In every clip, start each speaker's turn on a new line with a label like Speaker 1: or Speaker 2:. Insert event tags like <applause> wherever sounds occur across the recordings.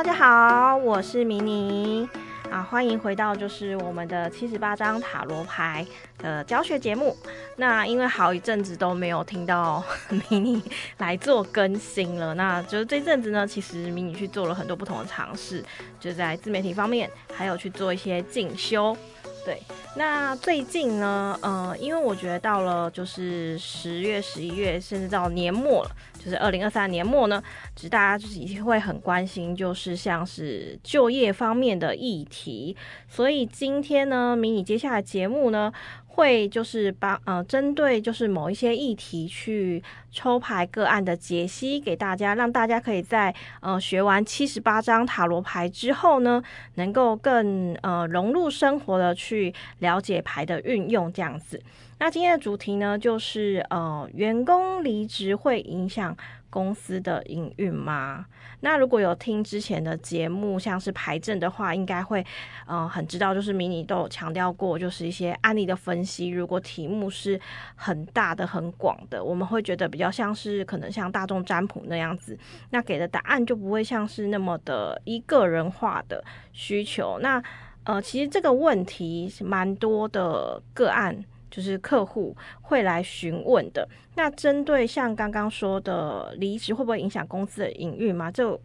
Speaker 1: 大家好，我是迷你啊，欢迎回到就是我们的七十八张塔罗牌的教学节目。那因为好一阵子都没有听到 <laughs> 迷你来做更新了，那就是这阵子呢，其实迷你去做了很多不同的尝试，就在自媒体方面，还有去做一些进修。对，那最近呢，呃，因为我觉得到了就是十月、十一月，甚至到年末了，就是二零二三年末呢，其实大家就是已经会很关心，就是像是就业方面的议题。所以今天呢，迷你接下来节目呢。会就是帮呃针对就是某一些议题去抽牌个案的解析给大家，让大家可以在呃学完七十八张塔罗牌之后呢，能够更呃融入生活的去了解牌的运用这样子。那今天的主题呢，就是呃员工离职会影响公司的营运吗？那如果有听之前的节目，像是牌阵的话，应该会，呃，很知道，就是迷你都有强调过，就是一些案例的分析。如果题目是很大的、很广的，我们会觉得比较像是可能像大众占卜那样子，那给的答案就不会像是那么的一个人化的需求。那，呃，其实这个问题蛮多的个案。就是客户会来询问的。那针对像刚刚说的离职会不会影响公司的营运嘛？这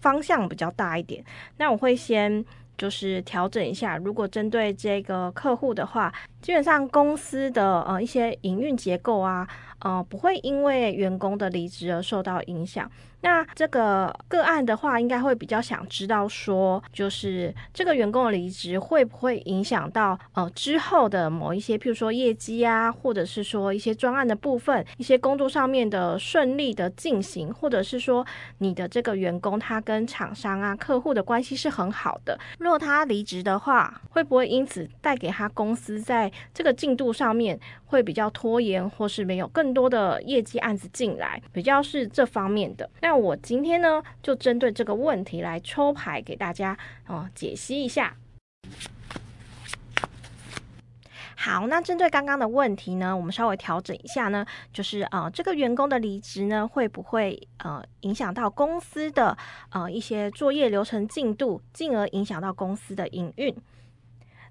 Speaker 1: 方向比较大一点。那我会先就是调整一下。如果针对这个客户的话，基本上公司的呃一些营运结构啊，呃不会因为员工的离职而受到影响。那这个个案的话，应该会比较想知道说，就是这个员工的离职会不会影响到呃之后的某一些，譬如说业绩啊，或者是说一些专案的部分，一些工作上面的顺利的进行，或者是说你的这个员工他跟厂商啊、客户的关系是很好的，如果他离职的话，会不会因此带给他公司在这个进度上面会比较拖延，或是没有更多的业绩案子进来，比较是这方面的。那我今天呢，就针对这个问题来抽牌给大家哦，解析一下。好，那针对刚刚的问题呢，我们稍微调整一下呢，就是呃，这个员工的离职呢，会不会呃影响到公司的呃一些作业流程进度，进而影响到公司的营运？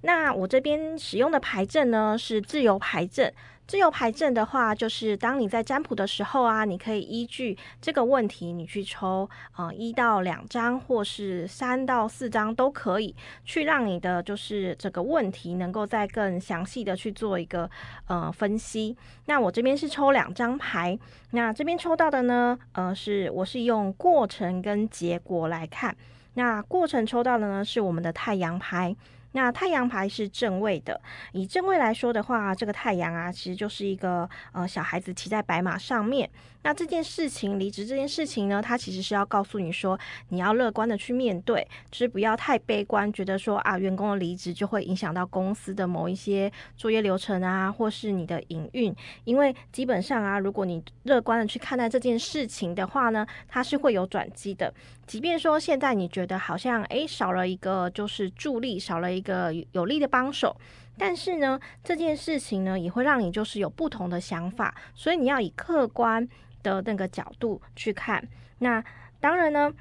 Speaker 1: 那我这边使用的牌阵呢，是自由牌阵。自由牌阵的话，就是当你在占卜的时候啊，你可以依据这个问题，你去抽呃一到两张，或是三到四张都可以，去让你的就是这个问题能够再更详细的去做一个呃分析。那我这边是抽两张牌，那这边抽到的呢，呃，是我是用过程跟结果来看。那过程抽到的呢，是我们的太阳牌。那太阳牌是正位的，以正位来说的话，这个太阳啊，其实就是一个呃小孩子骑在白马上面。那这件事情离职这件事情呢，它其实是要告诉你说，你要乐观的去面对，就是不要太悲观，觉得说啊员工的离职就会影响到公司的某一些作业流程啊，或是你的营运。因为基本上啊，如果你乐观的去看待这件事情的话呢，它是会有转机的。即便说现在你觉得好像诶少了一个就是助力，少了一个。有力的帮手，但是呢，这件事情呢，也会让你就是有不同的想法，所以你要以客观的那个角度去看。那当然呢。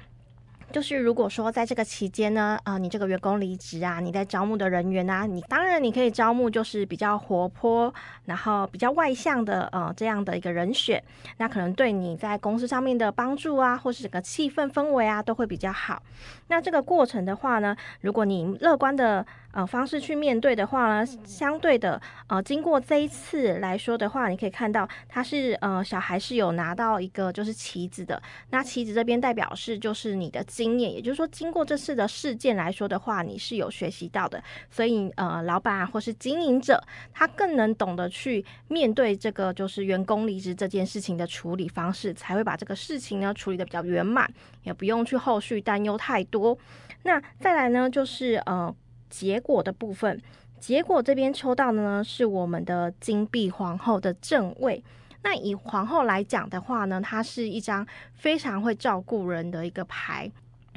Speaker 1: 就是如果说在这个期间呢，啊、呃，你这个员工离职啊，你在招募的人员啊，你当然你可以招募就是比较活泼，然后比较外向的呃这样的一个人选，那可能对你在公司上面的帮助啊，或是整个气氛氛围啊，都会比较好。那这个过程的话呢，如果你乐观的。呃，方式去面对的话呢，相对的，呃，经过这一次来说的话，你可以看到他是呃，小孩是有拿到一个就是旗子的。那旗子这边代表是就是你的经验，也就是说，经过这次的事件来说的话，你是有学习到的。所以呃，老板或是经营者，他更能懂得去面对这个就是员工离职这件事情的处理方式，才会把这个事情呢处理得比较圆满，也不用去后续担忧太多。那再来呢，就是呃。结果的部分，结果这边抽到的呢是我们的金币皇后的正位。那以皇后来讲的话呢，它是一张非常会照顾人的一个牌。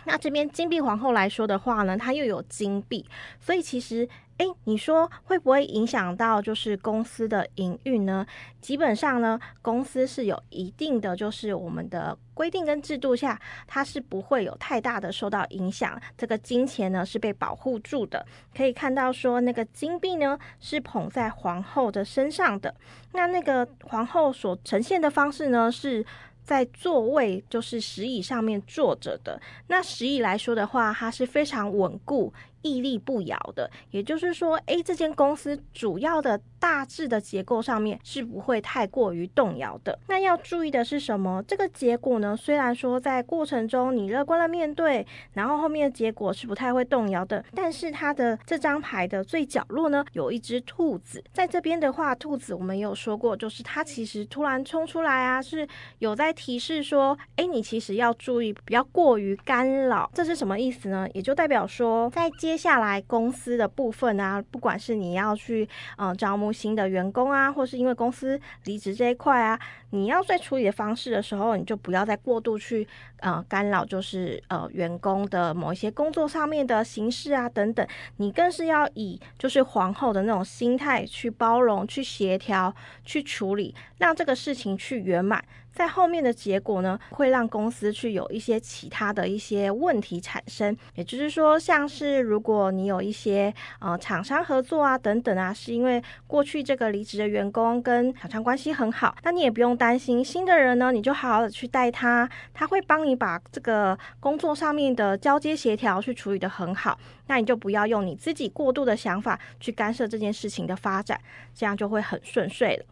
Speaker 1: 那这边金币皇后来说的话呢，它又有金币，所以其实诶，你说会不会影响到就是公司的营运呢？基本上呢，公司是有一定的就是我们的规定跟制度下，它是不会有太大的受到影响。这个金钱呢是被保护住的。可以看到说那个金币呢是捧在皇后的身上的，那那个皇后所呈现的方式呢是。在座位就是石椅上面坐着的，那石椅来说的话，它是非常稳固。屹立不摇的，也就是说，诶，这间公司主要的大致的结构上面是不会太过于动摇的。那要注意的是什么？这个结果呢，虽然说在过程中你乐观的面对，然后后面的结果是不太会动摇的，但是它的这张牌的最角落呢，有一只兔子，在这边的话，兔子我们有说过，就是它其实突然冲出来啊，是有在提示说，诶，你其实要注意，不要过于干扰。这是什么意思呢？也就代表说，在接接下来公司的部分啊，不管是你要去呃招募新的员工啊，或是因为公司离职这一块啊，你要在处理的方式的时候，你就不要再过度去呃干扰，就是呃员工的某一些工作上面的形式啊等等，你更是要以就是皇后的那种心态去包容、去协调、去处理，让这个事情去圆满。在后面的结果呢，会让公司去有一些其他的一些问题产生。也就是说，像是如如果你有一些呃厂商合作啊等等啊，是因为过去这个离职的员工跟厂商关系很好，那你也不用担心新的人呢，你就好好的去带他，他会帮你把这个工作上面的交接协调去处理得很好。那你就不要用你自己过度的想法去干涉这件事情的发展，这样就会很顺遂了。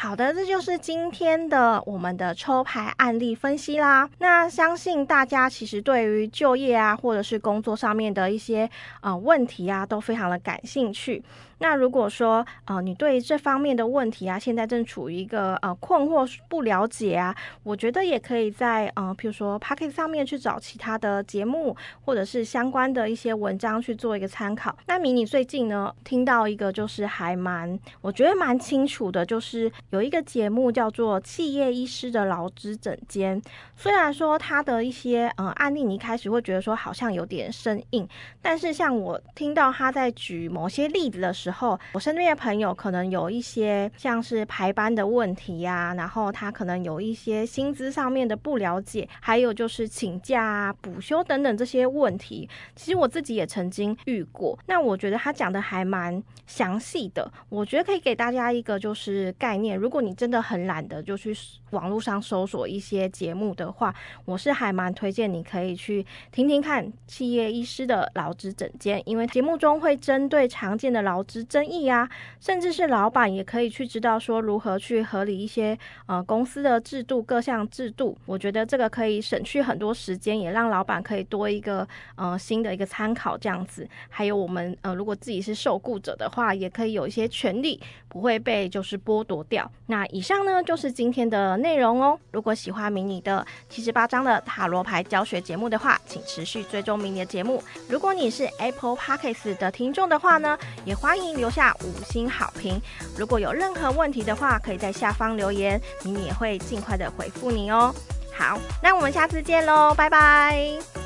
Speaker 1: 好的，这就是今天的我们的抽牌案例分析啦。那相信大家其实对于就业啊，或者是工作上面的一些呃问题啊，都非常的感兴趣。那如果说呃你对这方面的问题啊，现在正处于一个呃困惑不了解啊，我觉得也可以在呃譬如说 Pocket 上面去找其他的节目，或者是相关的一些文章去做一个参考。那迷你最近呢听到一个就是还蛮我觉得蛮清楚的，就是有一个节目叫做《企业医师的劳资诊间》，虽然说他的一些呃案例你一开始会觉得说好像有点生硬，但是像我听到他在举某些例子的时候，之后，我身边的朋友可能有一些像是排班的问题呀、啊，然后他可能有一些薪资上面的不了解，还有就是请假啊、补休等等这些问题。其实我自己也曾经遇过。那我觉得他讲的还蛮详细的，我觉得可以给大家一个就是概念。如果你真的很懒得就去网络上搜索一些节目的话，我是还蛮推荐你可以去听听看企业医师的劳资诊间，因为节目中会针对常见的劳资。争议啊，甚至是老板也可以去知道说如何去合理一些呃公司的制度各项制度，我觉得这个可以省去很多时间，也让老板可以多一个呃新的一个参考这样子。还有我们呃如果自己是受雇者的话，也可以有一些权利不会被就是剥夺掉。那以上呢就是今天的内容哦。如果喜欢迷你的七十八张的塔罗牌教学节目的话，请持续追踪迷你的节目。如果你是 Apple Podcast 的听众的话呢，也欢迎。留下五星好评。如果有任何问题的话，可以在下方留言，迷你也会尽快的回复你哦。好，那我们下次见喽，拜拜。